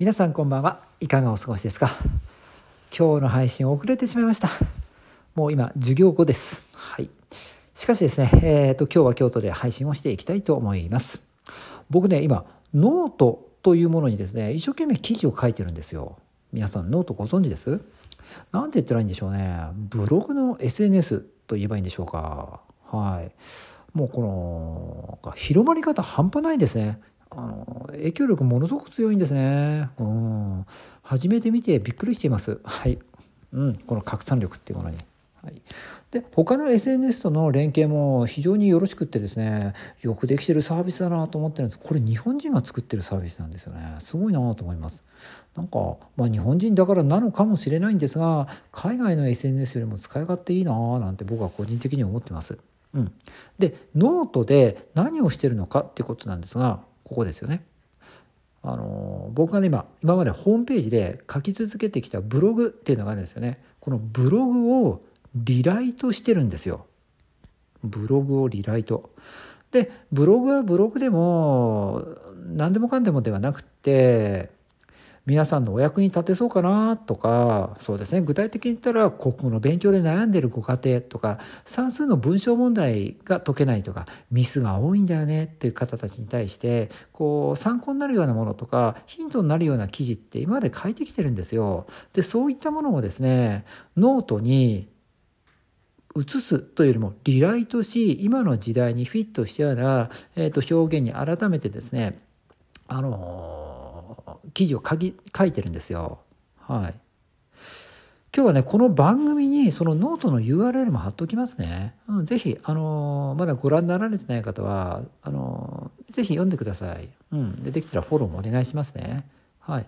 皆さんこんばんは。いかがお過ごしですか？今日の配信遅れてしまいました。もう今授業後です。はい。しかしですねえっ、ー、と今日は京都で配信をしていきたいと思います。僕ね今ノートというものにですね一生懸命記事を書いてるんですよ。皆さんノートご存知です？なんて言ったらいいんでしょうね。ブログの SNS と言えばいいんでしょうか。はい。もうこの広まり方半端ないですね。あの影響力ものすごく強いんですね。うん。初めて見てびっくりしています。はい。うん、この拡散力っていうものに。はい、で他の SNS との連携も非常によろしくってですねよくできてるサービスだなと思ってるんですこれ日本人が作ってるサービスなんですよねすごいなと思いますなんか、まあ、日本人だからなのかもしれないんですが海外の SNS よりも使い勝手いいななんて僕は個人的に思ってます、うん、でノートで何をしてるのかっていうことなんですがここですよね。あの僕がね今今までホームページで書き続けてきたブログっていうのがあるんですよね。このブログをリライトしてるんですよ。ブログをリライト。でブログはブログでも何でもかんでもではなくて皆さんのお役に立てそうかなとかそうですね具体的に言ったら国語の勉強で悩んでるご家庭とか算数の文章問題が解けないとかミスが多いんだよねっていう方たちに対してこう参考になるようなものとかヒントになるような記事って今まで書いてきてるんですよ。でそういったものをですねノートに移すというよりもリライトし今の時代にフィットしたような、えー、と表現に改めてですねあのー記事を書き書いてるんですよ。はい。今日はね、この番組にそのノートの URL も貼っておきますね。うん、ぜひ、あのー、まだご覧になられてない方は、あのー、ぜひ読んでください。うん。で、できたらフォローもお願いしますね。はい。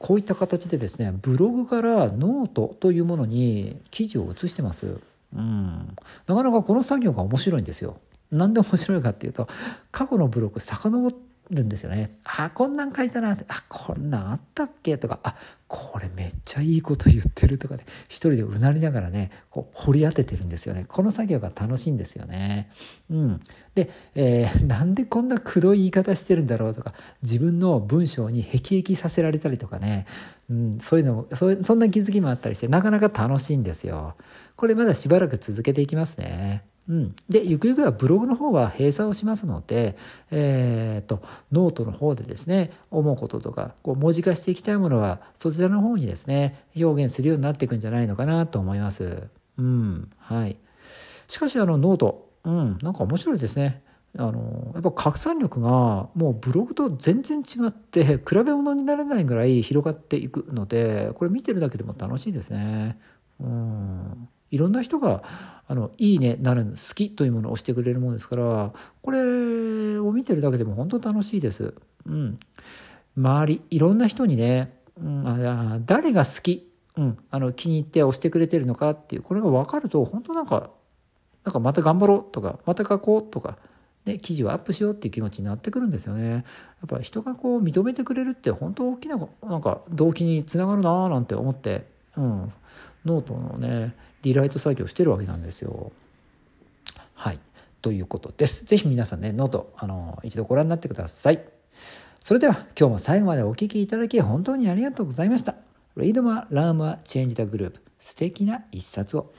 こういった形でですね、ブログからノートというものに記事を移してます。うん。なかなかこの作業が面白いんですよ。なんで面白いかっていうと、過去のブログ遡ってるんですよね。あこんなん書いたなってあこんなんあったっけとかあこれめっちゃいいこと言ってるとかで、一人でうなりながらねこう掘り当ててるんですよね。この作業が楽しいんですよね。うん、で、えー、なんでこんな黒い言い方してるんだろうとか自分の文章に辟易させられたりとかね、うん、そういうのもそそんな気づきもあったりしてなかなか楽しいんですよ。これまだしばらく続けていきますね。うん、でゆくゆくはブログの方は閉鎖をしますので、えーと、ノートの方でですね思うこととかこう文字化していきたいものはそちらの方にですね表現するようになっていくんじゃないのかなと思います。うんはい、しかしあの note、うん、なんか面白いですね。あのやっぱ拡散力がもうブログと全然違って比べ物にならないぐらい広がっていくのでこれ見てるだけでも楽しいですね。うんいろんな人があのいいねなる好きというものを押してくれるものですからこれを見てるだけでも本当楽しいです。うん、周りいろんな人にね、うん、あ誰が好き、うん、あの気に入って押してくれてるのかっていうこれが分かると本当なんかなんかまた頑張ろうとかまた書こうとか、ね、記事をアップしようっていう気持ちになってくるんですよね。やっぱ人がこう認めてくれるって本当大きななんか動機につながるなーなんて思って、うん、ノートのねリライト作業してるわけなんですよ。はいということです。是非皆さんねノートあの一度ご覧になってください。それでは今日も最後までお聴きいただき本当にありがとうございました。Read more, learn more, change the globe 素敵な一冊を。